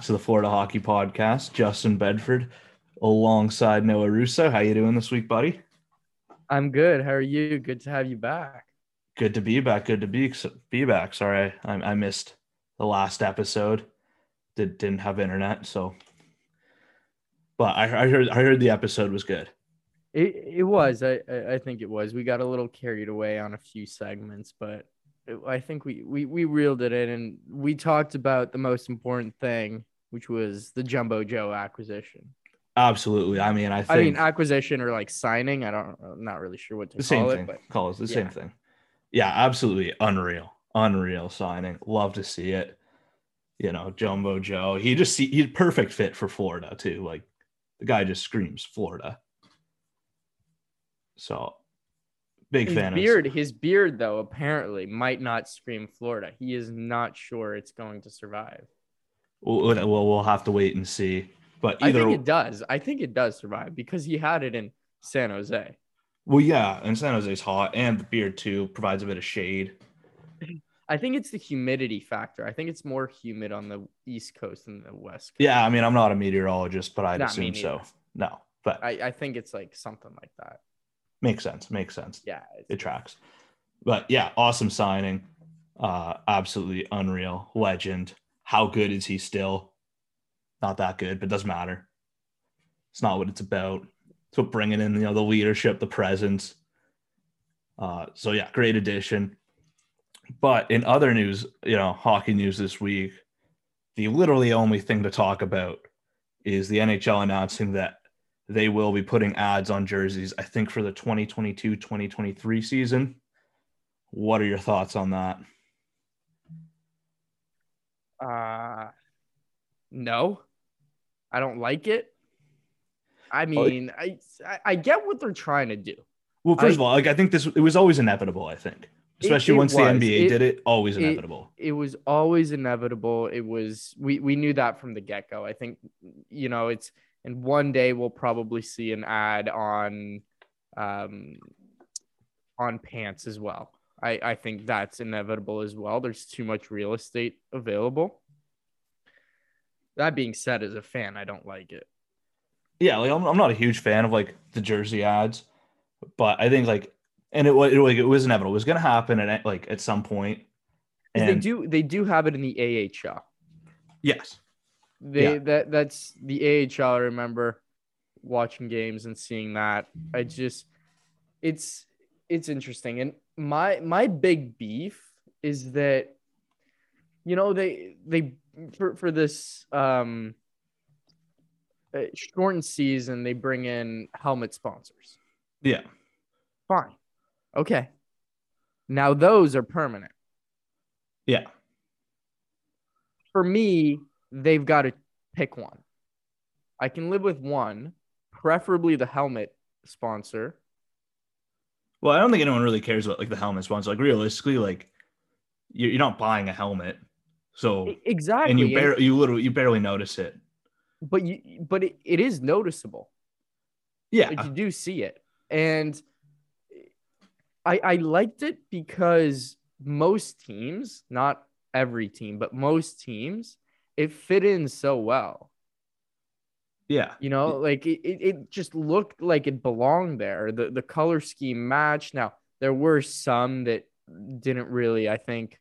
back to the Florida Hockey Podcast. Justin Bedford alongside Noah Russo. How you doing this week, buddy? I'm good. How are you? Good to have you back. Good to be back. Good to be be back. Sorry, I, I missed the last episode. Did didn't have internet, so. But I, I heard I heard the episode was good. It it was. I I I think it was. We got a little carried away on a few segments, but I think we we we reeled it in, and we talked about the most important thing, which was the Jumbo Joe acquisition. Absolutely. I mean, I think I mean, acquisition or like signing. I don't. I'm not really sure what to the same call thing. it, but Call it the yeah. same thing. Yeah, absolutely unreal, unreal signing. Love to see it. You know, Jumbo Joe. He just see he's perfect fit for Florida too. Like the guy just screams Florida. So big his fan beard, his beard though apparently might not scream Florida. He is not sure it's going to survive. We'll, we'll we'll have to wait and see. But I think it does. I think it does survive because he had it in San Jose. well, yeah, and San Jose's hot, and the beard too provides a bit of shade. I think it's the humidity factor. I think it's more humid on the East Coast than the West Coast. Yeah, I mean, I'm not a meteorologist, but I'd Not assume so. No, but I, I think it's like something like that. makes sense. Makes sense. Yeah. it tracks. But yeah, awesome signing. Uh absolutely unreal. Legend. How good is he still? Not that good, but doesn't matter. It's not what it's about. It's what bringing in, you know, the leadership, the presence. Uh so yeah, great addition. But in other news, you know, hockey news this week, the literally only thing to talk about is the NHL announcing that they will be putting ads on jerseys, I think, for the 2022 2023 season. What are your thoughts on that? Uh, no, I don't like it. I mean, I, I get what they're trying to do. Well, first I- of all, like I think this it was always inevitable, I think. Especially it once the. NBA It- did it, always it- inevitable. It was always inevitable. It was we we knew that from the get go. I think you know it's and one day we'll probably see an ad on um on pants as well. I I think that's inevitable as well. There's too much real estate available. That being said, as a fan, I don't like it. yeah, like I'm, I'm not a huge fan of like the jersey ads, but I think like and it was it, like, it was inevitable. It was gonna happen at like at some point. 'Cause They do they do have it in the AHL. yes. They Yeah. that that's the AHL. I remember watching games and seeing that. I just it's it's interesting. And my my big beef is that you know they they for for this um uh, shortened season they bring in helmet sponsors. Yeah. Fine. Okay. Now those are permanent. Yeah. for me, they've got to pick one. I can live with one, preferably the helmet sponsor. Well, I don't think anyone really cares about like the helmet sponsor. Like realistically, like you're, you're not buying a helmet, so Exactly. and you barely you literally you barely notice it. but you but it, it is noticeable. Yeah, you do see it. And I I liked it because most teams, not every team, but most teams, it fit in so well. Yeah, You know, like it, it, just looked like it belonged there. The the color scheme matched. Now there were some that didn't really. I think,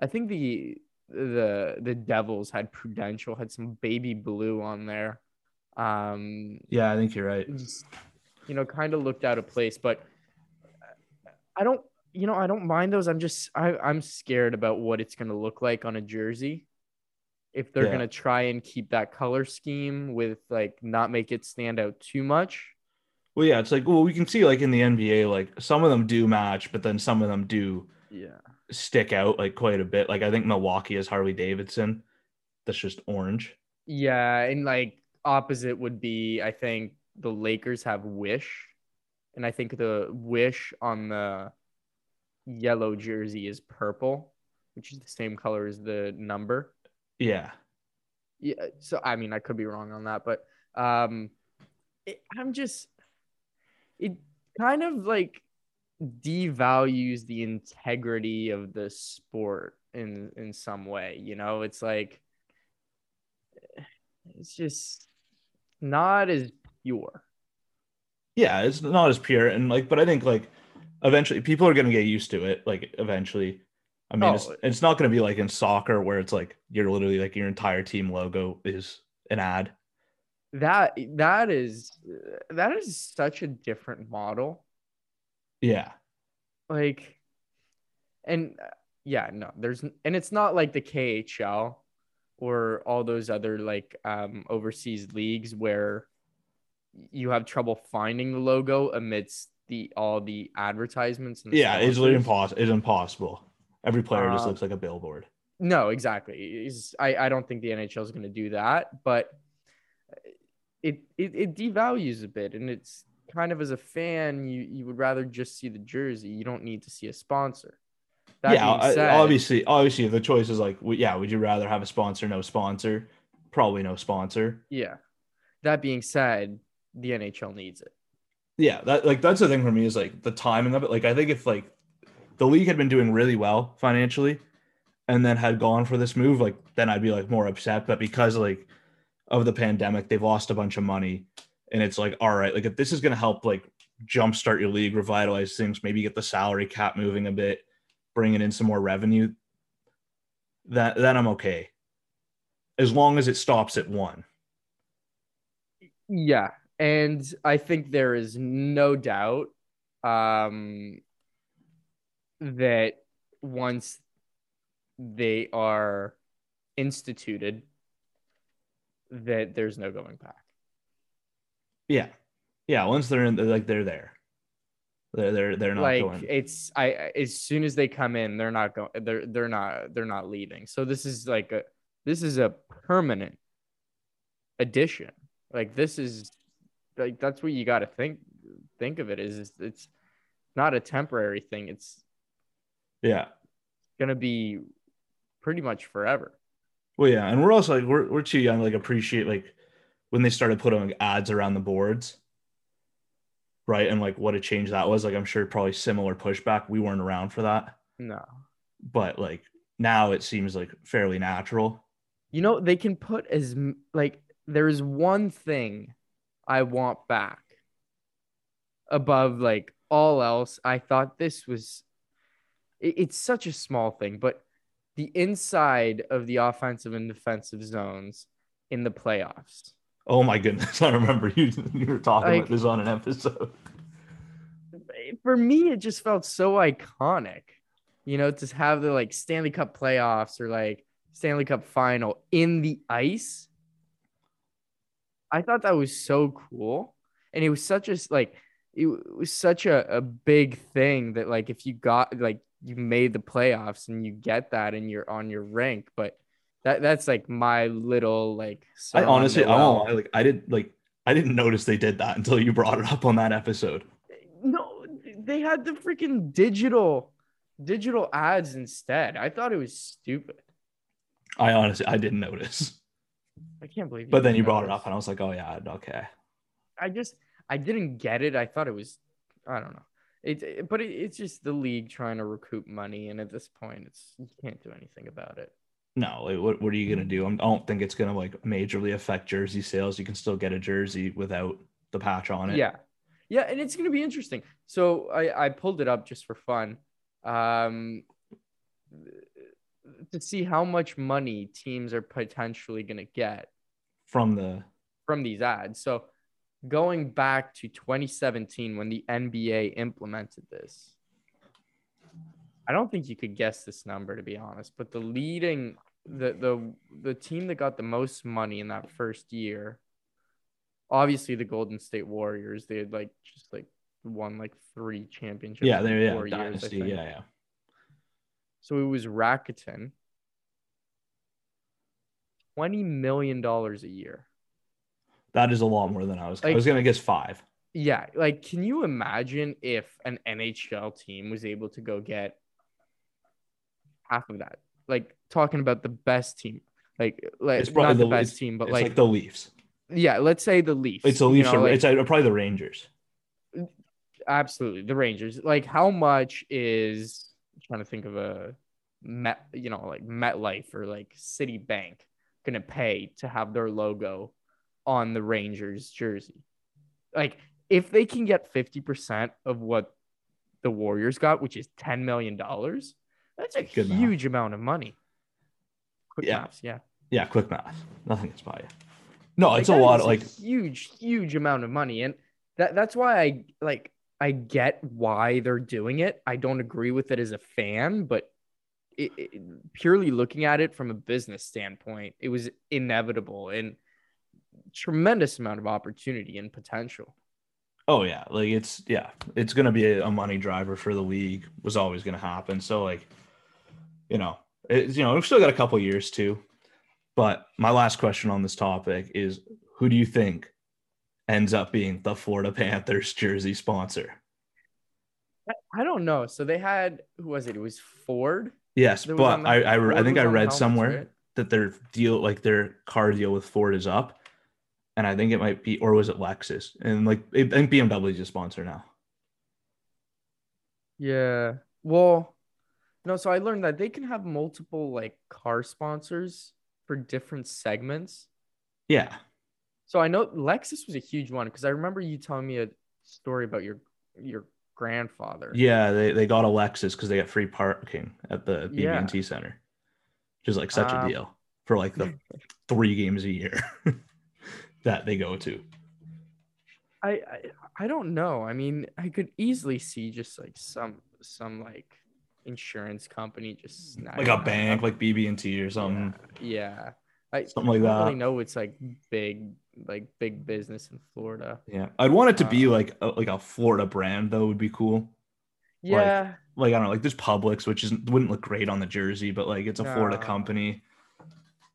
I think the the the Devils had Prudential had some baby blue on there. Um, yeah. I think you're right. just, you know, kind of looked out of place. But I don't, you know, I don't mind those. I'm just I I'm scared about what it's gonna look like on a jersey. If they're Yeah. gonna try and keep that color scheme with like not make it stand out too much. Well, yeah, it's like well, we can see like in the NBA, like some of them do match, but then some of them do Yeah. stick out like quite a bit. Like I think Milwaukee is Harley Davidson, that's just orange. Yeah, and like opposite would be I think the Lakers have Wish, and I think the Wish on the yellow jersey is purple, which is the same color as the number. Yeah, Yeah, so I mean I could be wrong on that, but um, it, I'm just it kind of like devalues the integrity of the sport in in some way. You know, it's like it's just not as pure. yeah, it's not as pure and like, but I think like eventually people are gonna get used to it. Like eventually, I mean, it's Oh. it's not gonna be like in soccer where it's like you're literally like your entire team logo is an ad. That that is that is such a different model. Yeah, like and uh, yeah no there's and it's not like the KHL or all those other like um overseas leagues where you have trouble finding the logo amidst the all the advertisements and the yeah, it's literally impossible. It's impossible. Every player just Um, looks like a billboard. no exactly I, I don't think the NHL is going to do that but it, it it devalues a bit and it's kind of as a fan you you would rather just see the jersey you don't need to see a sponsor That yeah, said- obviously, obviously, the choice is like, yeah, would you rather have a sponsor, no sponsor? Probably no sponsor. Yeah. That being said, the NHL needs it. Yeah, that like that's the thing for me is like the timing of it. Like I think if like the league had been doing really well financially and then had gone for this move, like then I'd be like more upset. But because like of the pandemic, they've lost a bunch of money. And it's like, all right, like if this is gonna help like jumpstart your league, revitalize things, maybe get the salary cap moving a bit, bringing in some more revenue, that then I'm okay. As long as it stops at one. Yeah. And I think there is no doubt um, that once they are instituted, that there's no going back. Yeah. Yeah. Once they're in like they're there. They're they're they're not like going. it's I as soon as they come in, they're not going they're they're not they're not leaving. So this is like a this is a permanent addition. Like this is like that's what you got to think think of it is it's not a temporary thing. It's Yeah. gonna be pretty much forever. Well, yeah, and we're also like we're we're too young to like appreciate like when they started putting like, ads around the boards, right? And like what a change that was. Like I'm sure probably similar pushback. We weren't around for that, No. but like now it seems like fairly natural. You know, they can put as like there's one thing I want back above like all else. I thought this was it's such a small thing, but the inside of the offensive and defensive zones in the playoffs. Oh my goodness, I remember you you were talking Like- about this on an episode. For me, it just felt so iconic, you know, to have the like Stanley Cup playoffs or like Stanley Cup final in the ice. I thought that was so cool. And it was such a like it was such a, a big thing that like if you got like you made the playoffs and you get that and you're on your rank, but that that's like my little like I honestly, I won't lie, like I did like I didn't notice they did that until you brought it up on that episode. No, they had the freaking digital digital ads instead. I thought it was stupid. I honestly I didn't notice. I can't believe. But then you didn't brought it up and I was like, oh yeah, okay. I just I didn't get it. I thought it was I don't know. It, it- but it, it's just the league trying to recoup money, and at this point, it's you can't do anything about it. No, like what, what are you gonna do? I don't think it's gonna like majorly affect jersey sales. You can still get a jersey without the patch on it. Yeah, yeah, and it's gonna be interesting. So I I pulled it up just for fun, um, to see how much money teams are potentially gonna get From the from these ads. So going back to 2017 when the NBA implemented this, I don't think you could guess this number to be honest, but the leading the the the team that got the most money in that first year, obviously the Golden State Warriors. They had like just like won like three championships. Yeah, in they're yeah, four years, dynasty. yeah, yeah. So it was Rakuten. Twenty million dollars a year. That is a lot more than I was. I was gonna guess five. Yeah, like can you imagine if an NHL team was able to go get half of that? Like talking about the best team, like like It's probably not the, the- best team, but It's like, like, the Leafs. yeah, let's say the Leafs. It's the you Leafs. know, or, like- it's uh, probably the Rangers. absolutely the Rangers. Like how much is I'm trying to think of a Met, you know, like MetLife or like Citibank gonna pay to have their logo on the Rangers jersey? Like if they can get 50% of what the Warriors got, which is $10 million, that's a Good math. huge amount of money. Quick Yeah. maths, yeah. Yeah, quick math. Nothing gets by you. No, Like, it's a lot. is Like huge, huge amount of money, and that that's why I like I get why they're doing it. I don't agree with it as a fan, but it, it- purely looking at it from a business standpoint, it was inevitable and tremendous amount of opportunity and potential. Oh yeah, like it's yeah, it's gonna be a, money driver for the league. Was always gonna happen. So like, you know, it's you know we've still got a couple years too. But my last question on this topic is, who do you think ends up being the Florida Panthers jersey sponsor? I, don't know. So they had who was it? It was Ford. Yes, but I I, I think I read helmets, somewhere right? that their deal like their car deal with Ford is up, and I think it might be or was it Lexus? And like I think BMW is a sponsor now. Yeah. Well, no, so I learned that they can have multiple like car sponsors for different segments. Yeah, So I know Lexus was a huge one because I remember you telling me a story about your your grandfather. Yeah, they, they got a Lexus because they got free parking at the Yeah. BB&T Center, which is like such Um, a deal for like the three games a year that they go to. I, I I don't know. I mean, I could easily see just like some some like insurance company just Like a bank, up. like BB&T or something. Yeah. I Something like I don't that. really know it's like big like big business in Florida. Yeah, I'd want it to be Uh, like a, like a Florida brand though would be cool. Yeah. Like I don't know, like there's Publix, which isn't wouldn't look great on the jersey, but like it's a Florida company.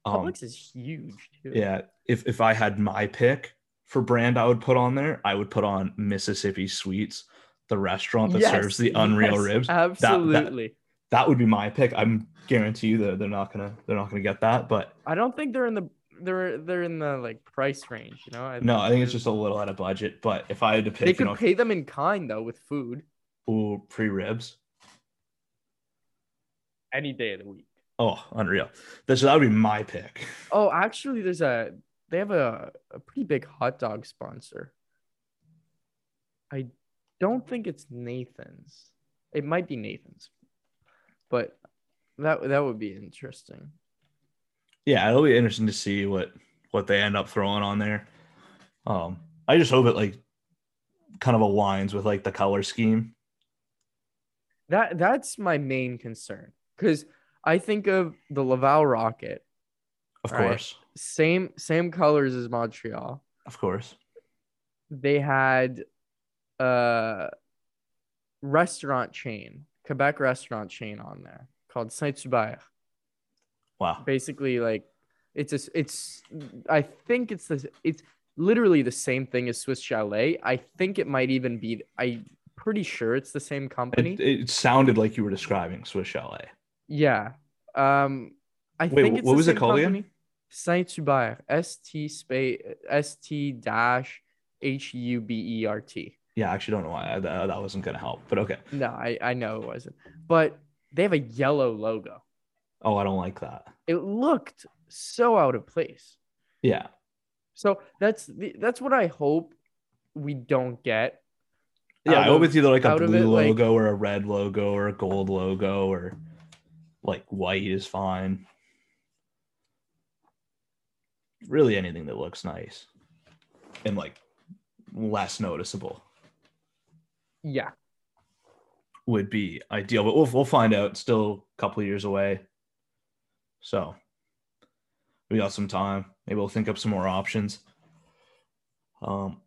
Um, Publix is huge too. Yeah, if if I had my pick for brand, I would put on there. I would put on Mississippi Sweets, the restaurant that serves the unreal yes, ribs. Absolutely. That would be my pick. I'm guarantee you that they're not gonna they're not gonna get that. But I don't think they're in the they're they're in the like price range, you know. I no, I think it's just a little out of budget. But if I had to pick, they you could know, pay them in kind though with food ooh, free ribs. any day of the week. Oh, unreal. This that would be my pick. Oh, actually, there's a they have a, a pretty big hot dog sponsor. I don't think it's Nathan's. It might be Nathan's, but that that would be interesting. Yeah, it'll be interesting to see what what they end up throwing on there. Um, I just hope it like kind of aligns with like the color scheme. That that's my main concern because I think of the Laval Rocket, Of All right. course, same same colors as Montreal. of course. They had a restaurant chain, Quebec restaurant chain on there called Saint Hubert. Wow. Basically, like it's a, it's I think it's the it's literally the same thing as Swiss Chalet. I think it might even be. I pretty sure it's the same company. It, it sounded like you were describing Swiss Chalet. Yeah. Um, I Wait, think it's what was it called again? Saint Hubert. S T space S T dash H U B E R T. Yeah, I actually don't know why I, that, that wasn't gonna help, but okay. No, I I know it wasn't, but they have a yellow logo. Oh, I don't like that. It looked so out of place. Yeah, So that's the, that's what I hope we don't get. yeah. I hope it's either like a blue it, like- logo or a red logo or a gold logo or like white is fine. Really, anything that looks nice and like less noticeable. Yeah. would be ideal, but we'll we'll find out. Still a couple of years away, so We got some time. Maybe we'll think up some more options. Um,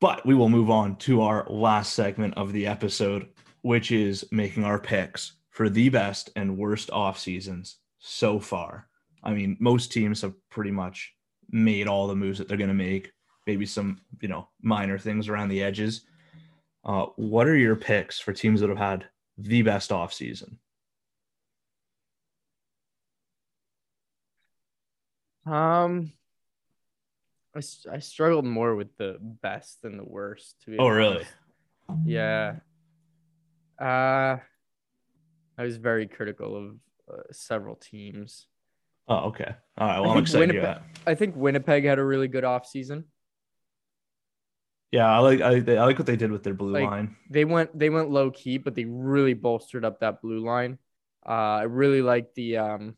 but we will move on to our last segment of the episode, which is making our picks for the best and worst off seasons so far. I mean, most teams have pretty much made all the moves that they're going to make. Maybe some, you know, minor things around the edges. Uh, what are your picks for teams that have had the best off season? Um, I, I struggled more with the best than the worst. To be Oh, really? Yeah. Uh, I was very critical of uh, several teams. Oh, okay. All right. I Well, I'm excited Winnipeg- I think Winnipeg had a really good offseason. Yeah, I like I, I like what they did with their blue Like, line. They went they went low key, but they really bolstered up that blue line. Uh, I really like the um,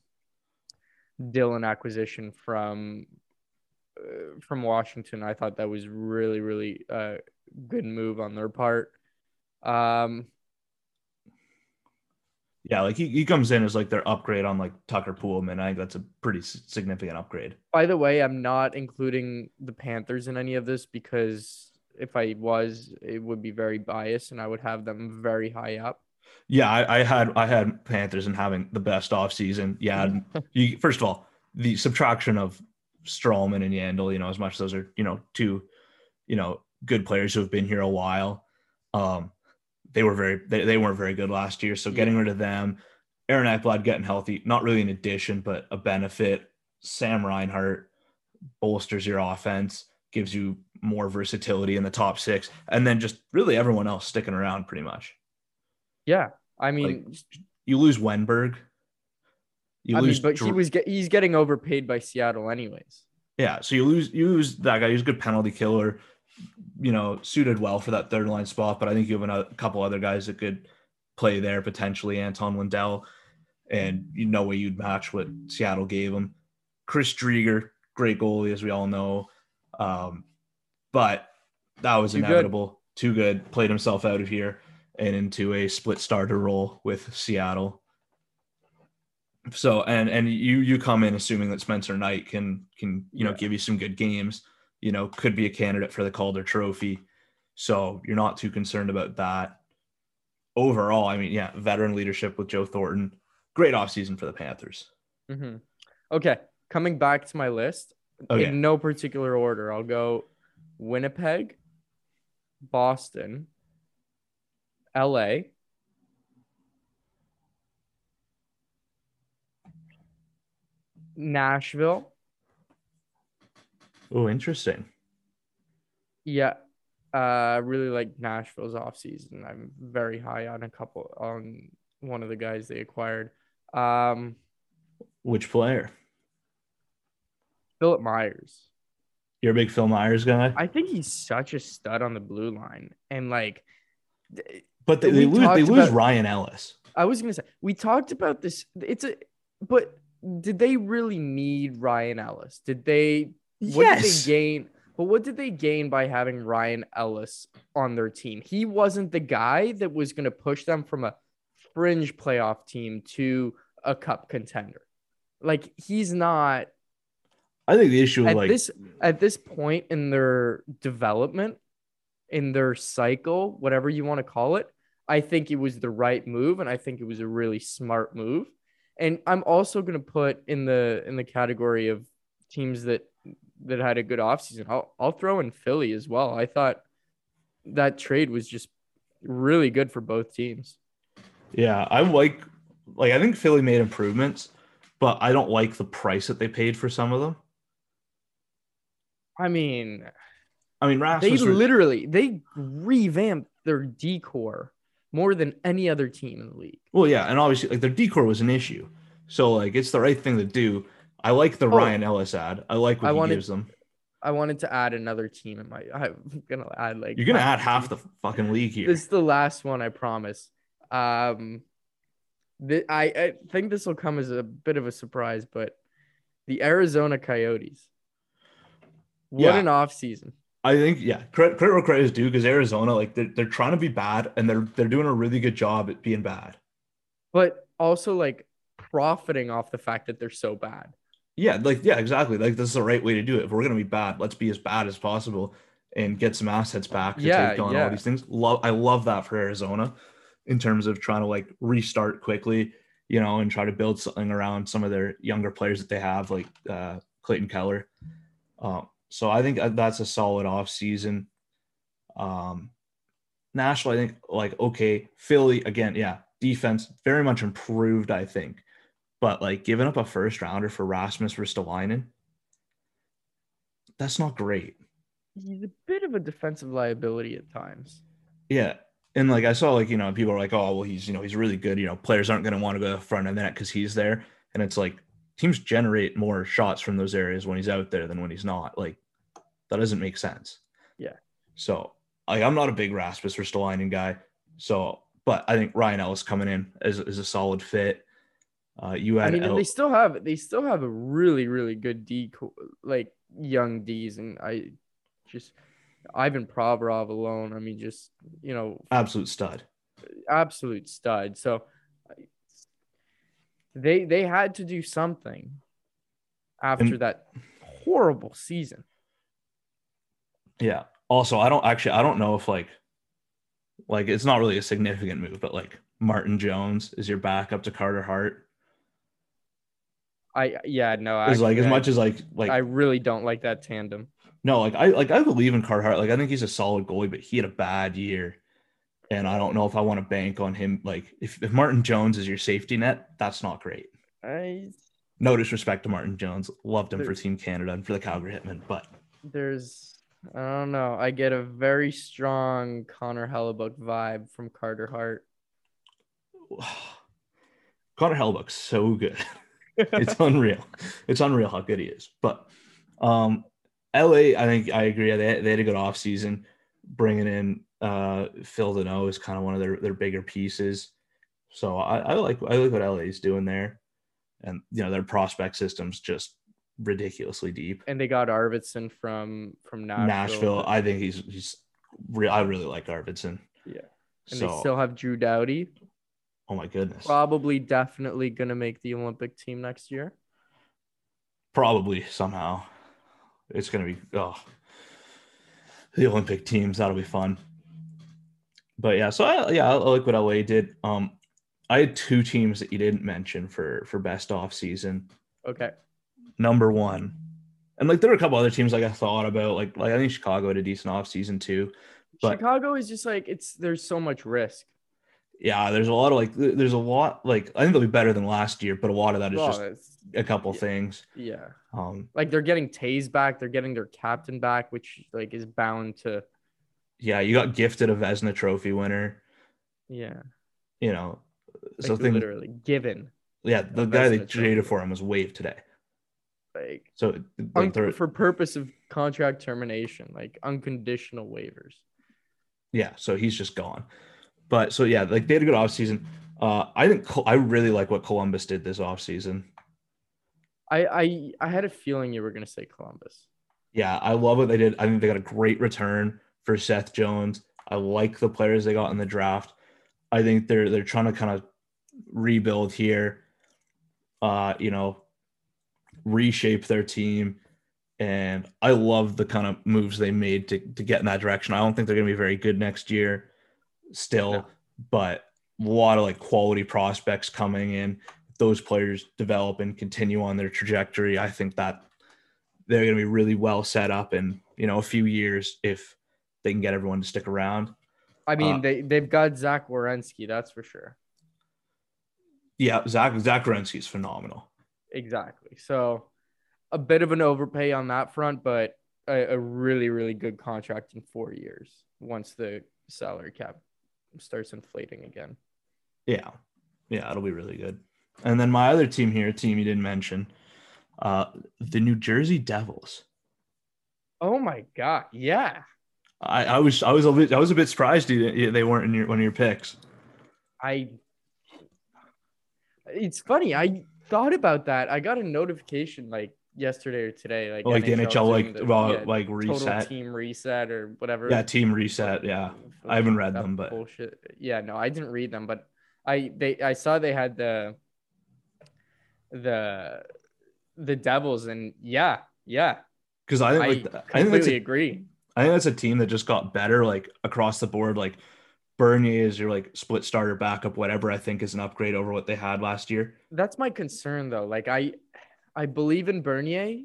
Dillon acquisition from uh, from Washington. I thought that was really really uh, good move on their part. Um, Yeah, like he, he comes in as like their upgrade on like Tucker Poolman. I think that's a pretty significant upgrade. by the way, I'm not including the Panthers in any of this because if I was, it would be very biased, and I would have them very high up. Yeah, I, I had I had Panthers and having the best offseason. Yeah, you first of all, the subtraction of Stralman and Yandle, you know, as much as those are, you know, two, you know, good players who have been here a while. Um, they were very they, they weren't very good last year. So getting rid of them, Aaron Ekblad getting healthy, not really an addition, but a benefit. Sam Reinhart bolsters your offense, gives you more versatility in the top six, and then just really everyone else sticking around pretty much. Yeah, I mean, Like, you lose Wennberg. You I mean, lose but he was get, he's getting overpaid by Seattle anyways. yeah. So you lose you lose that guy. He's a good penalty killer. You know, suited well for that third line spot. But I think you have another, a couple other guys that could play there potentially. Anton Lundell, and you know way you'd match what Seattle gave him. Chris Driedger, great goalie as we all know, um, but that was Too good. inevitable. Too good. Played himself out of here and into a split starter role with Seattle. So and and you you come in assuming that Spencer Knight can can you know Yeah. give you some good games, you know, could be a candidate for the Calder Trophy. So you're not too concerned about that. Overall, I mean, yeah, veteran leadership with Joe Thornton, great offseason for the Panthers. hmm Okay, coming back to my list Okay. in no particular order. I'll go Winnipeg, Boston, L.A., Nashville. Oh, interesting. Yeah. Uh, I really like Nashville's offseason. I'm very high on a couple on one of the guys they acquired. Um, Which player? Philip Myers. You're a big Phil Myers guy, I think he's such a stud on the blue line. And like but they, they lose. They lose about- Ryan Ellis. I was gonna say we talked about this. It's a but did they really need Ryan Ellis? Did they what did they gain? But what did they gain by having Ryan Ellis on their team? He wasn't the guy that was going to push them from a fringe playoff team to a cup contender. Like he's not I think the issue, at like, this at this point in their development, in their cycle, whatever you want to call it. I think it was the right move, and I think it was a really smart move. And I'm also going to put in the in the category of teams that that had a good offseason. I'll I'll throw in Philly as well. I thought that trade was just really good for both teams. yeah, I like, like, I think Philly made improvements, but I don't like the price that they paid for some of them. I mean, I mean, they Rasmus. was- literally they revamped their decor more than any other team in the league. well, yeah, and obviously, like, their decor was an issue, so like, it's the right thing to do. I like the Oh. Ryan Ellis add. I like what I he wanted- gives them. I wanted to add another team in my. I'm gonna add like You're gonna add half the fucking league here. This is the last one, I promise. Um, the, I I think this will come as a bit of a surprise, but the Arizona Coyotes. What Yeah. an off season! I think yeah, credit credit where credit is due because Arizona, like they're, they're trying to be bad and they're they're doing a really good job at being bad. but also like profiting off the fact that they're so bad. Yeah, like yeah, exactly. Like this is the right way to do it. If we're gonna be bad, let's be as bad as possible and get some assets back to Yeah, take on yeah. all these things. Love I love that for Arizona in terms of trying to like restart quickly, you know, and try to build something around some of their younger players that they have, like uh, Clayton Keller. Um, so I think that's a solid off season. Um, Nashville, I think like okay, Philly again, yeah, defense very much improved, I think, but like giving up a first rounder for Rasmus Ristolainen, that's not great. He's a bit of a defensive liability at times. Yeah. And like I saw, like, you know, people are like, oh, well, he's, you know, he's really good. You know, players aren't going to want to go to front of the net because he's there. And it's like teams generate more shots from those areas when he's out there than when he's not. Like, that doesn't make sense. Yeah. So, like, I'm not a big Rasmus Ristolainen guy. So, but I think Ryan Ellis coming in is, is a solid fit. Uh, you I had mean, El- they still have they still have a really really good D like young D's, and I just Ivan Provorov alone. I mean, just you know, absolute stud. absolute stud. So they they had to do something after And- that horrible season. Yeah. Also, I don't actually, I don't know if like, like it's not really a significant move, but like Martin Jones is your backup to Carter Hart. I yeah no, Is like as actually, much as like I, like I really don't like that tandem. no, like I like I believe in Carter Hart. Like I think he's a solid goalie, but he had a bad year, and I don't know if I want to bank on him. Like if, if Martin Jones is your safety net, that's not great. I No disrespect to Martin Jones, loved him for Team Canada and for the Calgary Hitmen, but there's I don't know. I get a very strong Connor Hellebuyck vibe from Carter Hart. Connor Hellebuyck's so good. it's unreal. It's unreal how good he is. But um, LA, I think I agree. They, they had a good offseason. Bringing in uh, Phil Danault is kind of one of their, their bigger pieces. So I, I like I like what LA is doing there, and you know their prospect system's just ridiculously deep. and they got Arvidsson from from Nashville. Nashville, I think he's he's re- I really like Arvidsson. Yeah. and So they still have Drew Doughty. Oh my goodness, Probably, definitely gonna make the Olympic team next year. probably somehow it's gonna be oh the olympic teams that'll be fun but yeah so I, yeah I like what la did um i had two teams that you didn't mention for for best off season Okay. number one and like there were a couple other teams like i thought about like like i think chicago had a decent off season too But- Chicago is just like it's there's so much risk. Yeah there's a lot of like there's a lot like i think they'll be better than last year but a lot of that is Oh, just a couple yeah. things yeah. um Like they're getting Toews back, they're getting their captain back, which like is bound to yeah you got gifted a Vezina trophy winner yeah. you know Like so things literally given. Yeah, the guy they traded for him was waived today. Like So un- like they're, for purpose of contract termination, like unconditional waivers. yeah, so he's just gone. But so yeah, like they had a good offseason. Uh I think Col- I really like what Columbus did this offseason. I I I had a feeling you were gonna say Columbus. Yeah, I love what they did. I think they got a great return for Seth Jones. I like the players they got in the draft. I think they're they're trying to kind of rebuild here. Uh, you know, reshape their team. And I love the kind of moves they made to, to get in that direction. I don't think they're going to be very good next year still, No. but a lot of like quality prospects coming in. Those players develop and continue on their trajectory. I think that they're going to be really well set up in, you know, a few years if they can get everyone to stick around. I mean, Uh, they they've got Zach Werenski, that's for sure. Yeah, Zach Zach Werenski is phenomenal. Exactly. So a bit of an overpay on that front, but a, a really, really good contract in four years once the salary cap starts inflating again. Yeah. Yeah, it'll be really good. And then my other team here, a team you didn't mention, uh, the New Jersey Devils. Oh my god, yeah. I, I was I was a bit I was a bit surprised you didn't- they weren't in your one of your picks. I it's funny. I thought about that. I got a notification like yesterday or today, like Like the NHL like the- well, yeah, like total reset. team reset or whatever. Yeah, team reset. Yeah. I haven't read them, but bullshit. Yeah, no, I didn't read them, but I they I saw they had the the the Devils, and yeah, yeah, because I think I like I think that's completely a, agree. I think that's a team that just got better like across the board. Like Bernier is your like split starter backup, whatever. I think is an upgrade over what they had last year. That's my concern, though. Like I, I believe in Bernier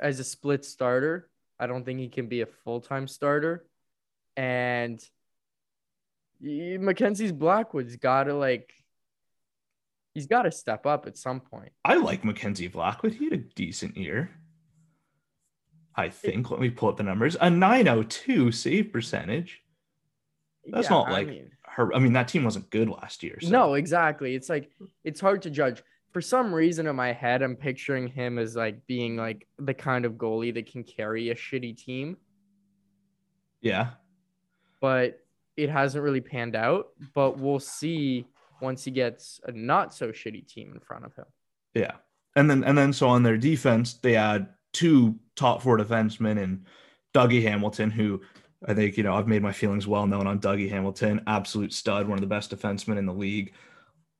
as a split starter. I don't think he can be a full time starter, and Mackenzie's Blackwood's got to like. He's got to step up at some point. I like Mackenzie Blackwood. He had a decent year. I think. Let me pull up the numbers. A 902 save percentage. That's not I like mean- her. I mean, that team wasn't good last year. so- No, exactly. It's like it's hard to judge. For some reason in my head, I'm picturing him as like being like the kind of goalie that can carry a shitty team, Yeah. but it hasn't really panned out. But we'll see once he gets a not so shitty team in front of him. Yeah. And then and then so on their defense, they add two top four defensemen and Dougie Hamilton, who I think, you know, I've made my feelings well known on Dougie Hamilton, absolute stud, one of the best defensemen in the league.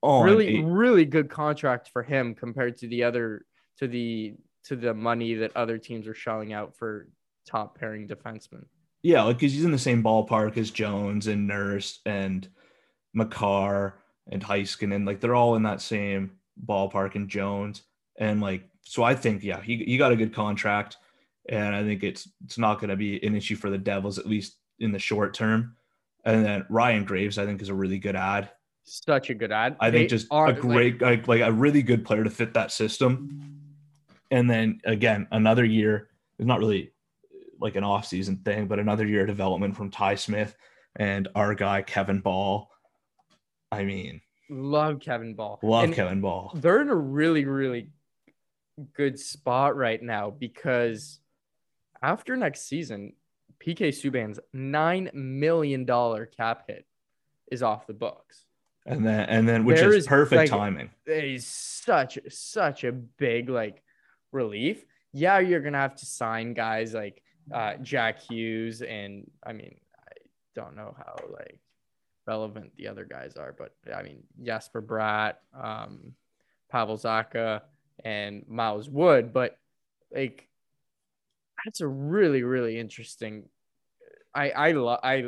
Oh, On really, really good contract for him compared to the other to the to the money that other teams are shelling out for top pairing defensemen. yeah, like because he's in the same ballpark as Jones and Nurse and Makar and Heiskanen. Like they're all in that same ballpark and Jones. And like, so I think, yeah, he, he got a good contract. And I think it's it's not going to be an issue for the Devils, at least in the short term. And then Ryan Graves, I think, is a really good add. Such a good add. I think just are, a great, like, like a really good player to fit that system. And then again, another year, it's not really like an off-season thing, but another year of development from Ty Smith and our guy Kevin Bahl. I mean, love Kevin Bahl. love And Kevin Bahl. they're in a really, really good spot right now because after next season, PK Subban's nine million dollar cap hit is off the books. And then and then which is is, perfect like, timing. It is such such a big like relief. Yeah, you're gonna have to sign guys like uh, Jack Hughes, and I mean, I don't know how like relevant the other guys are, but I mean Jesper Bratt, um, Pavel Zacha, and Miles Wood, but like that's a really really interesting. I I love I.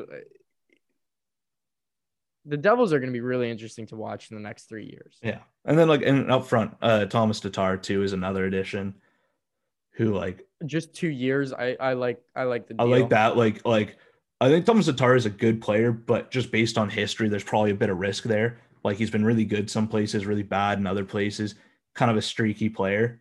The Devils are going to be really interesting to watch in the next three years. Yeah. And then like and up front, uh Tomas Tatar too is another addition who like Just two years. I I like I like the. I like that. Like, like I think Tomas Tatar is a good player, but just based on history, there's probably a bit of risk there. Like he's been really good some places, really bad in other places. Kind of a streaky player.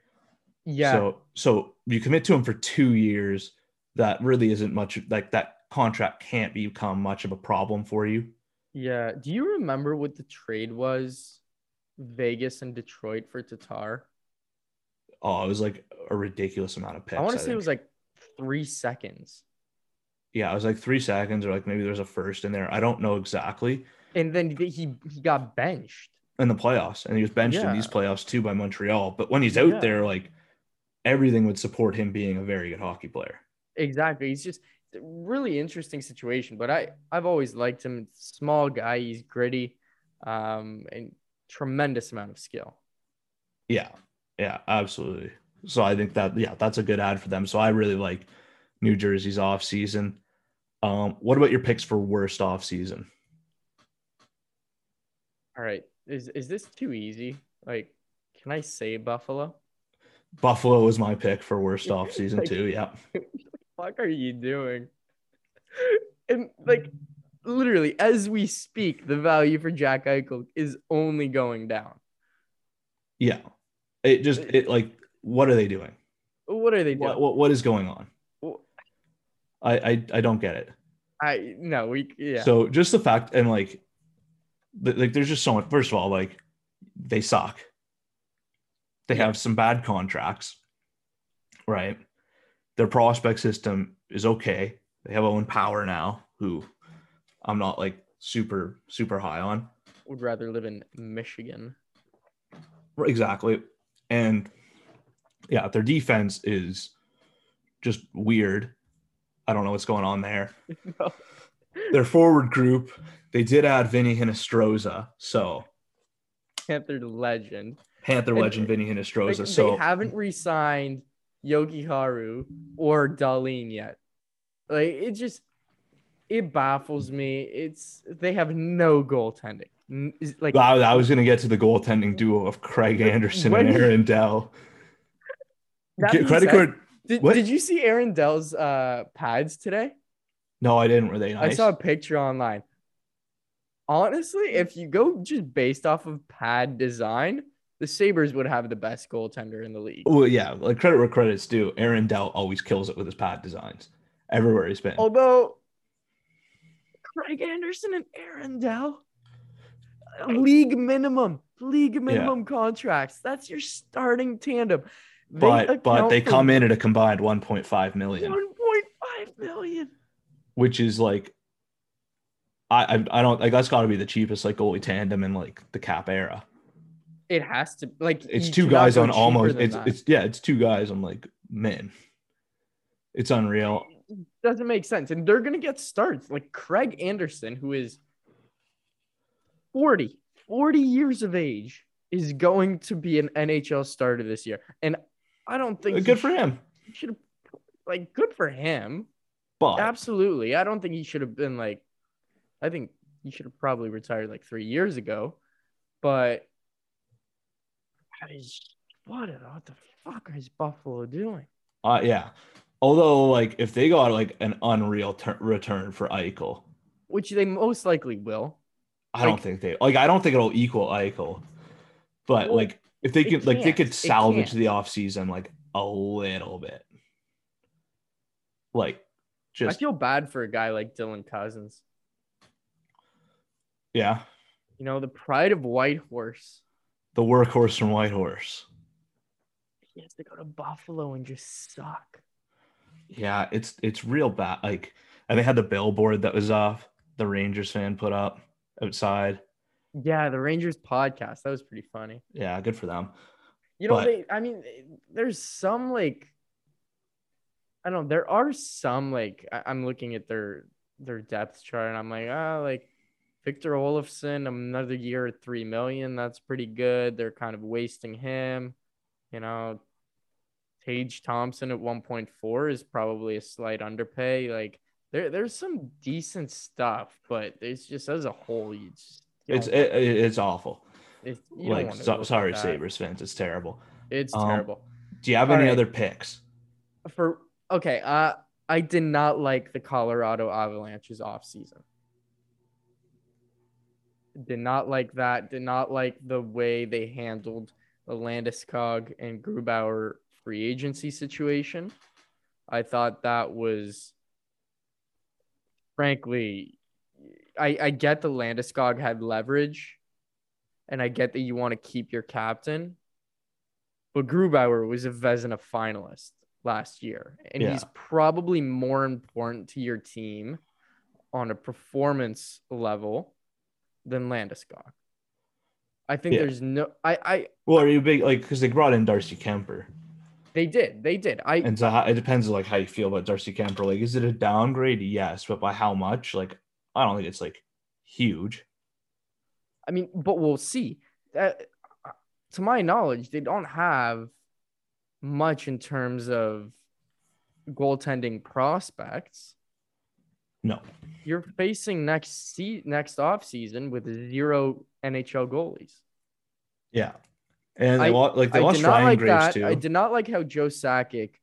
Yeah, So, so you commit to him for two years. That really isn't much. Like that contract can't become much of a problem for you. Yeah. Do you remember what the trade was? Vegas and Detroit for Tatar. Oh, it was like a ridiculous amount of picks. I want to say it was like three seconds, yeah, it was like three seconds, or like maybe there's a first in there. I don't know exactly. and then he he got benched. in the playoffs, and he was benched in these playoffs too by Montreal. But when he's out Yeah. there, like everything would support him being a very good hockey player. Exactly. He's just really interesting situation. But I I've always liked him. Small guy. He's gritty, um, and tremendous amount of skill. Yeah, yeah, absolutely. So I think that yeah, that's a good add for them. So I really like New Jersey's off season. Um, what about your picks for worst off season? All right. Is is this too easy? Like, can I say Buffalo? Buffalo was my pick for worst off season Like- too. Yeah, fuck are you doing? And like literally as we speak, the value for Jack Eichel is only going down. yeah. It just it like what are they doing? What are they doing? What what, what is going on? I, I I don't get it. I no, we yeah. So just the fact and like, like there's just so much. First of all, like they suck. They Yeah. have some bad contracts, right? Their prospect system is okay. They have Owen Power now, who I'm not like super super high on. would rather live in Michigan. Exactly, and yeah, their defense is just weird. I don't know what's going on there. No. Their forward group, they did add Vinny Hinostroza, so Panther legend. Panther And- legend Vinny Like, Hinostroza. they so haven't re-signed Jokiharju or Dahlin yet. Like it just it baffles me. It's they have no goaltending. Like I, I was gonna get to the goaltending duo of Craig Anderson When- and Aaron Dell. Get- credit card. Did, what? did you see Aaron Dell's uh, pads today? No, I didn't. Were they nice? I saw a picture online. Honestly, if you go just based off of pad design, the Sabres would have the best goaltender in the league. Well, yeah, like credit where credit's due. Aaron Dell always kills it with his pad designs everywhere he's been. Although Craig Anderson and Aaron Dell, uh, league minimum, league minimum contracts. That's your starting tandem. They but but they come in at a combined 1.5 million, 1.5 million. which is like, I I, I don't like that's got to be the cheapest like goalie tandem in like the cap era. It has to like It's two guys on almost. It's that. it's yeah, it's two guys on like men. It's unreal. doesn't make sense. And they're gonna get starts. Like Craig Anderson, who is 40, 40 years of age, is going to be an NHL starter this year. And I don't think uh, Good for him. Should have like good for him. But Absolutely. I don't think he should have been like I think he should have probably retired like three years ago. But I just- what, what the fuck is Buffalo doing? uh, yeah. Although like if they got like an unreal tur return for Eichel, Which they most likely will. I don't think they like I don't think it'll equal Eichel. But Well, like if they could like they could salvage the offseason like a little bit. Like just I feel bad for a guy like Dylan Cozens. yeah, You know, the pride of Whitehorse. The workhorse from Whitehorse. He has to go to Buffalo and just suck. Yeah, it's it's real bad. Like and they had the billboard that was off the Rangers fan put up outside. Yeah, the Rangers podcast. That was pretty funny. Yeah, good for them. You know, But- they I mean, there's some like I don't know, there are some like I, I'm looking at their their depth chart and I'm like, ah, like Victor Olofsson, another year at three million. That's pretty good. They're kind of wasting him. You know, Tage Thompson at 1.4 is probably a slight underpay. Like there, there's some decent stuff, but it's just as a whole, you just It's it, it- it's awful. it's Like so, sorry. Sabres fans, it's terrible. It's Um, terrible. Do you have All any right. other picks? For okay, uh, I did not like the Colorado Avalanche's offseason. Did not like that. Did not like the way they handled the Landeskog and Grubauer free agency situation. I thought that was, frankly, I, I get the Landeskog had leverage, and I get that you want to keep your captain, but Grubauer was a Vezina finalist last year, and Yeah. he's probably more important to your team on a performance level than Landeskog. I think Yeah. there's no I I Well, are you big like because they brought in Darcy Kuemper, they did they did I and so it depends like how you feel about Darcy Kuemper. Like, is it a downgrade? Yes, but by how much? Like, I don't think it's like huge. I mean, but we'll see. That, to my knowledge, they don't have much in terms of goaltending prospects. No, You're facing next se- next off season with zero NHL goalies. yeah, and they I- lost like they I lost did not Ryan like Graves that. too. I did not like how Joe Sakic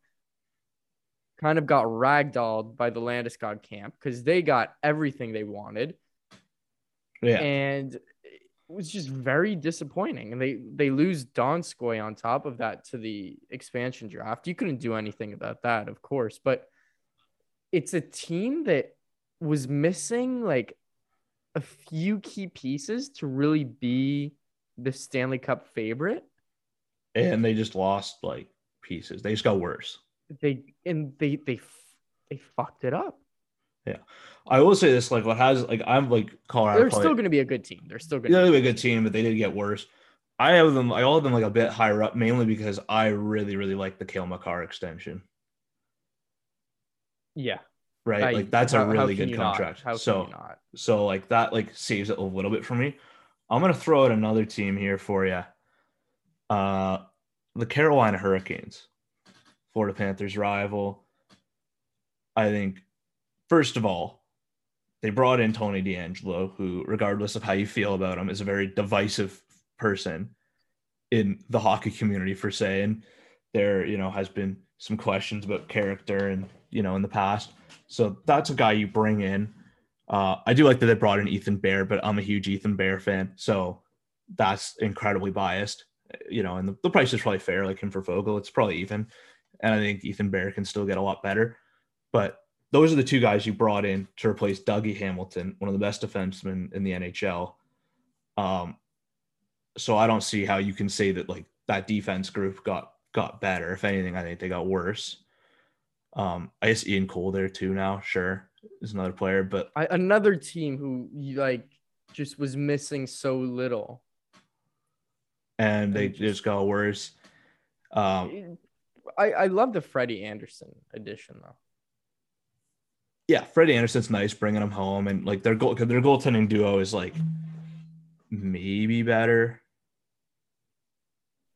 kind of got ragdolled by the Landeskog camp because they got everything they wanted. yeah, and it was just very disappointing. And they they lose Donskoy on top of that to the expansion draft. You couldn't do anything about that, of course, but it's a team that was missing like a few key pieces to really be the Stanley Cup favorite. and they just lost like pieces. They just got worse. They and they they they fucked it up. Yeah, I will say this: like, what has like I'm like Colorado. They're probably- still going to be a good team. They're still going to they're a good team, but they did get worse. I have them. I all have them like a bit higher up, mainly because I really, really like the Cale Makar extension. yeah. Right, I- like that's how- a really good contract. So, so like that like saves it a little bit for me. I'm gonna throw out another team here for you. Uh, the Carolina Hurricanes, Florida Panthers rival. I think, first of all, they brought in Tony DeAngelo, who, regardless of how you feel about him, is a very divisive person in the hockey community for say. And there, you know, has been some questions about character and, you know, in the past. So that's a guy you bring in. Uh, I do like that they brought in Ethan Bear, but I'm a huge Ethan Bear fan. So that's incredibly biased, you know, and the, the price is probably fair, like him for Foegele, It's probably even. And I think Ethan Bear can still get a lot better. But those are the two guys you brought in to replace Dougie Hamilton, one of the best defensemen in the NHL. Um, so I don't see how you can say that like that defense group got got better. If anything, I think they got worse. Um, I guess Ian Cole there too now, sure, is another player, but I, another team who like just was missing so little. And they just got worse. Um, I, I love the Freddie Andersen addition though. Yeah, Freddie Andersen's nice bringing him home, and like their goal, their goaltending duo is like maybe better,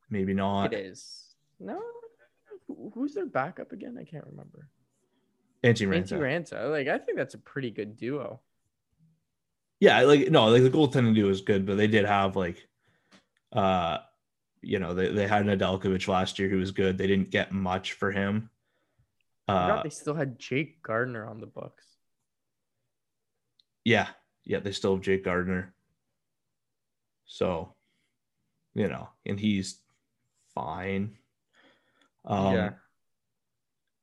maybe not. It is no. Who's their backup again? I can't remember. Antti Raanta. Antti Raanta. Like I think that's a pretty good duo. Yeah, like no, like the goaltending duo is good, but they did have like, uh, you know, they, they had Nedeljkovic last year who was good. They didn't get much for him. Uh, they still had Jake Gardiner on the books. Yeah, yeah, they still have Jake Gardiner. So, you know, and he's fine. Um, yeah.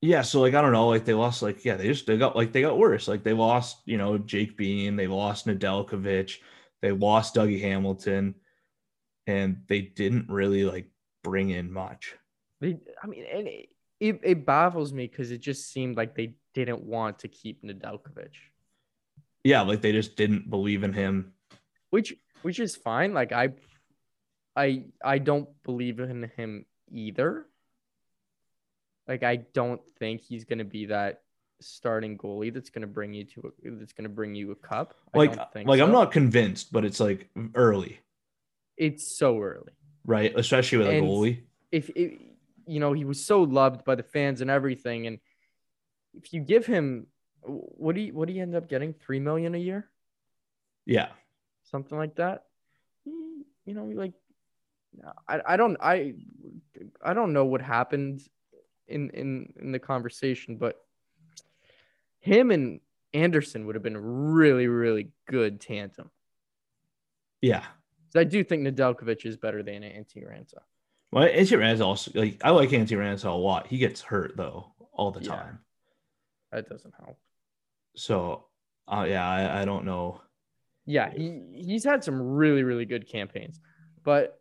Yeah, so like I don't know, like they lost like yeah, they just they got like they got worse. Like they lost, you know, Jake Bean, they lost Nedeljkovic, they lost Dougie Hamilton, and they didn't really like bring in much. They, I mean, and it, it, it baffles me because it just seemed like they didn't want to keep Nedeljkovic. Yeah, like they just didn't believe in him. Which which is fine. Like I I I don't believe in him either. Like I don't think he's gonna be that starting goalie that's gonna bring you to a, that's gonna bring you a cup. like like so. I'm not convinced, but it's like early. It's so early, right? Especially with and a goalie. If it, you know he was so loved by the fans and everything, and if you give him, what do you what do you end up getting? Three million a year. Yeah, something like that. Mm, you know, like I, I don't I I don't know what happened in in in the conversation, but him and Andersen would have been a really really good tandem. Yeah, I do think Nedeljkovic is better than Antti Raanta. Well, Antti Raanta also like I like Antti Raanta a lot. He gets hurt though all the time. That doesn't help. So, uh, yeah, I, I don't know. Yeah, he he's had some really really good campaigns, but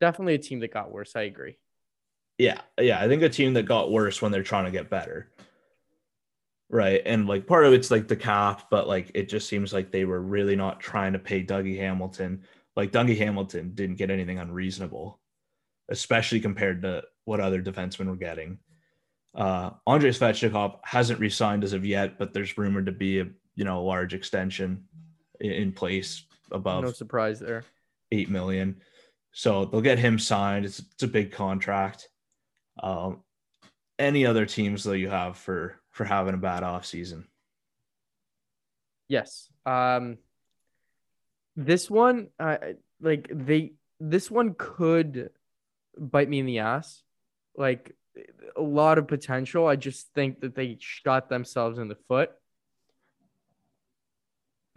definitely a team that got worse. I agree. Yeah, yeah, I think a team that got worse when they're trying to get better. Right. And like part of it's like the cap, but like it just seems like they were really not trying to pay Dougie Hamilton. Like Dougie Hamilton didn't get anything unreasonable, especially compared to what other defensemen were getting. Uh Andrei Svechnikov hasn't resigned as of yet, but there's rumored to be a you know a large extension in place above no surprise there. Eight million. So they'll get him signed. It's, it's a big contract. Um, any other teams though you have for for having a bad off season? Yes. Um, this one, uh, like they, this one could bite me in the ass. Like a lot of potential. I just think that they shot themselves in the foot.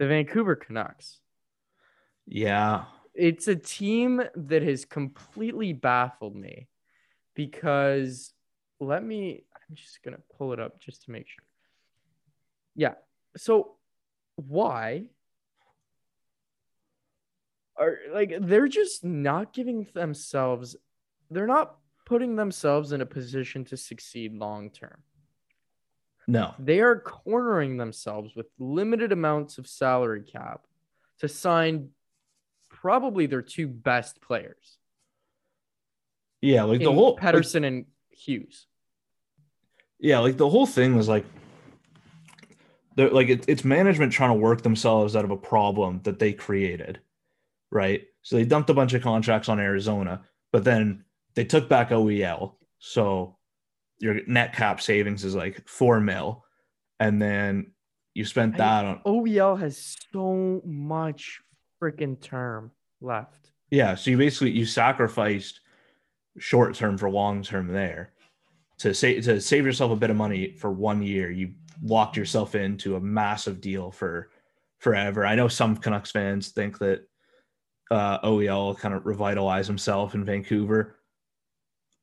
The Vancouver Canucks. Yeah. It's a team that has completely baffled me because let me I'm just gonna pull it up just to make sure. Yeah. So why are like they're just not giving themselves they're not putting themselves in a position to succeed long term. No. They are cornering themselves with limited amounts of salary cap to sign probably their two best players. Yeah, like the whole Pettersson like, and Hughes. Yeah, like the whole thing was like they're like it, it's management trying to work themselves out of a problem that they created. right? So they dumped a bunch of contracts on Arizona, but then they took back OEL. So your net cap savings is like four mil. And then you spent that on OEL has so much freaking term left. yeah. So you basically you sacrificed short term for long term there to save to save yourself a bit of money for one year. You locked yourself into a massive deal for forever. I know some Canucks fans think that uh, OEL kind of revitalize himself in Vancouver.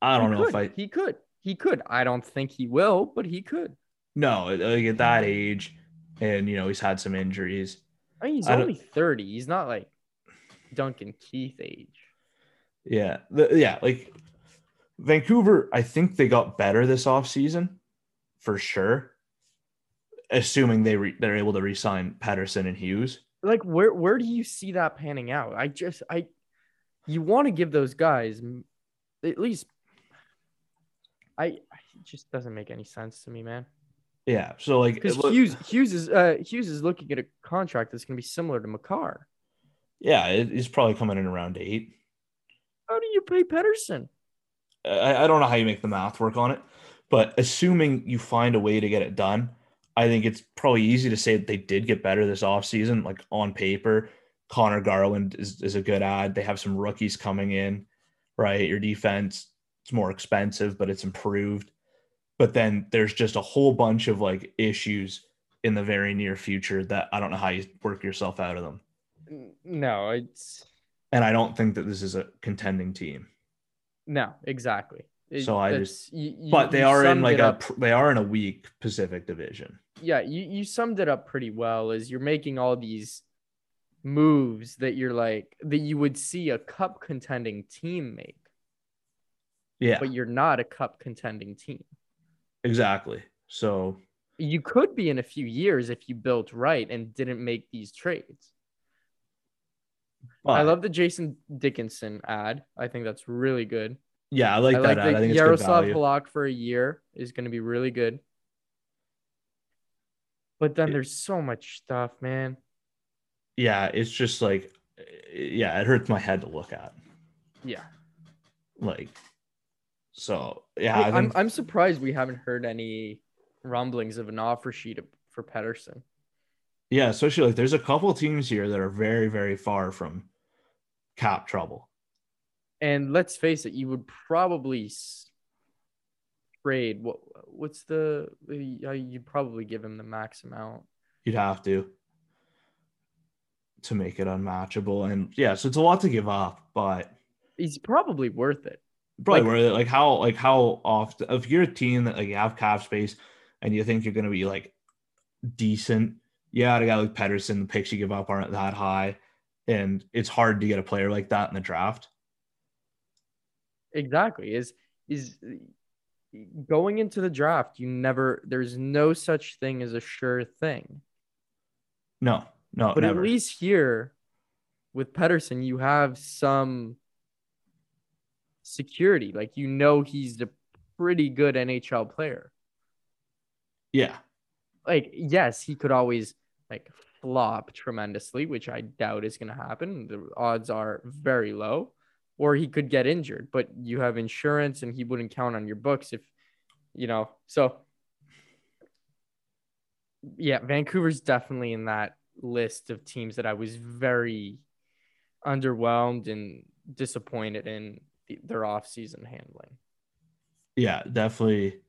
I don't He know could. if I he could. He could. I don't think he will, but he could. no like at that age, and you know he's had some injuries. I mean, he's I only 30. He's not like Duncan Keith age. Yeah, the, yeah, like Vancouver. I think they got better this offseason for sure, assuming they re- they're able to re-sign Pettersson and Hughes. Like where where do you see that panning out? I just I you want to give those guys at least I it just doesn't make any sense to me, man. Yeah, so like Because look- Hughes Hughes is uh Hughes is looking at a contract that's gonna be similar to Makar. yeah, it, he's probably coming in around eight. How do you pay Pettersson? I, I don't know how you make the math work on it, but assuming you find a way to get it done, I think it's probably easy to say that they did get better this offseason. Like on paper, Conor Garland is, is a good ad. They have some rookies coming in, right? Your defense it's more expensive, but it's improved. But then there's just a whole bunch of like issues in the very near future that I don't know how you work yourself out of them. No, it's And I don't think that this is a contending team. no, exactly. It- So I just, you- you- But they are in like a up- they are in a weak Pacific division. yeah, you, you summed it up pretty well as you're making all these moves that you're like that you would see a cup contending team make, Yeah, but you're not a cup contending team. exactly. So You could be in a few years if you built right and didn't make these trades. I love the Jason Dickinson ad. I think that's really good. Yeah, I like I that. like ad. I the think it's good Jaroslav. Halak for a year is going to be really good. But then Yeah. there's so much stuff, man. Yeah, it's just like, yeah, it hurts my head to look at. Yeah. Like, so yeah, Hey, I I'm I'm surprised we haven't heard any rumblings of an offer sheet for Pettersson. Yeah, especially like there's a couple teams here that are very very far from cap trouble. And let's face it, you would probably trade what what's the uh, you'd probably give him the max amount. You'd have to to make it unmatchable, and yeah, so it's a lot to give up, but He's probably worth it. probably Like- worth it. Like how like how often if you're a team that like you have cap space and you think you're gonna be like decent, yeah, a guy like Pettersson, the picks you give up aren't that high, and it's hard to get a player like that in the draft. Exactly. Is is going into the draft, you never there's no such thing as a sure thing. No, no, But never. at least here with Pettersson, you have some security. Like you know he's a pretty good NHL player. yeah, Like, yes, he could always like flop tremendously, which I doubt is gonna happen. The odds are very low. Or he could get injured, but you have insurance and he wouldn't count on your books if you know. So yeah, Vancouver's definitely in that list of teams that I was very underwhelmed and disappointed in the, their offseason handling. yeah, definitely,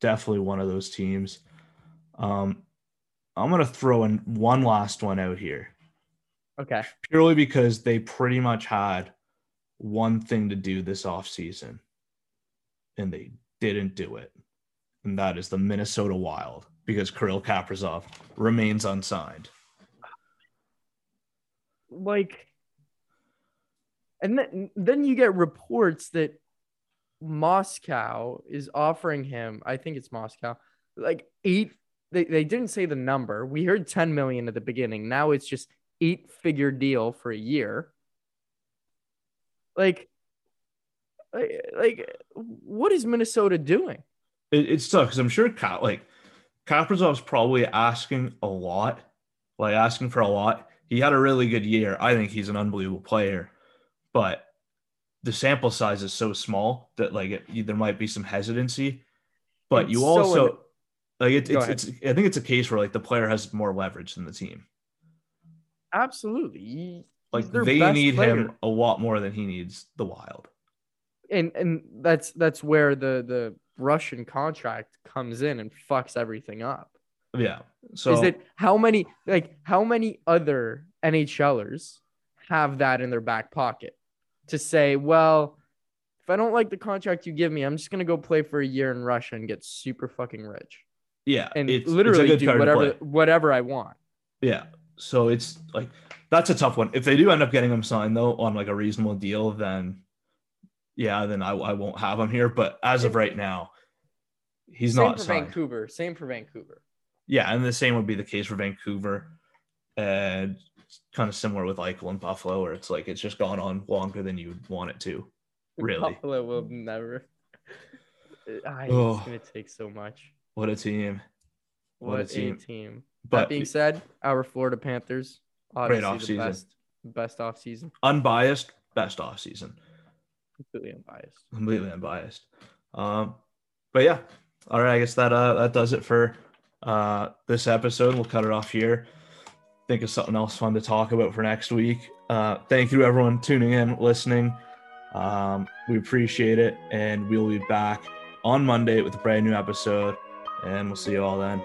definitely one of those teams. Um, I'm gonna throw in one last one out here. Okay. purely because they pretty much had one thing to do this offseason and they didn't do it. And that is the Minnesota Wild because Kirill Kaprizov remains unsigned. like and then then you get reports that Moscow is offering him I think it's Moscow like 8 they, they didn't say the number. We heard 10 million at the beginning. Now it's just 8 figure deal for a year. Like like, like what is Minnesota doing? It, it's tough because I'm sure like Kaprizov's probably asking a lot, like asking for a lot, he had a really good year. I think he's an unbelievable player, but the sample size is so small that like it, there might be some hesitancy. But It's you also in- like it, it's, it's I think it's a case where like the player has more leverage than the team. Absolutely. He- Like they need player. him a lot more than he needs the Wild. and and that's that's where the the Russian contract comes in and fucks everything up. Yeah. So is it how many like how many other NHLers have that in their back pocket to say, well, if I don't like the contract you give me, I'm just gonna go play for a year in Russia and get super fucking rich yeah, and it's, it's literally good do whatever whatever I want. Yeah. So it's like that's a tough one. If they do end up getting him signed though on like a reasonable deal, then yeah, then I, I won't have him here. But as of right now, he's Same not for signed. Vancouver. Same for Vancouver. Yeah, and the same would be the case for Vancouver. And kind of similar with Eichel and Buffalo, where it's like it's just gone on longer than you would want it to. Really? Buffalo will never. I, Oh. It's gonna take so much. What a team. What What, a team. team. But that being said, our Florida Panthers obviously the offseason. best best off season. unbiased, best off season. Completely unbiased. completely unbiased. Um, but yeah, all right. I guess that uh that does it for uh this episode. We'll cut it off here. Think of something else fun to talk about for next week. Uh, thank you everyone tuning in, listening. Um, we appreciate it, and we'll be back on Monday with a brand new episode. And we'll see you all then.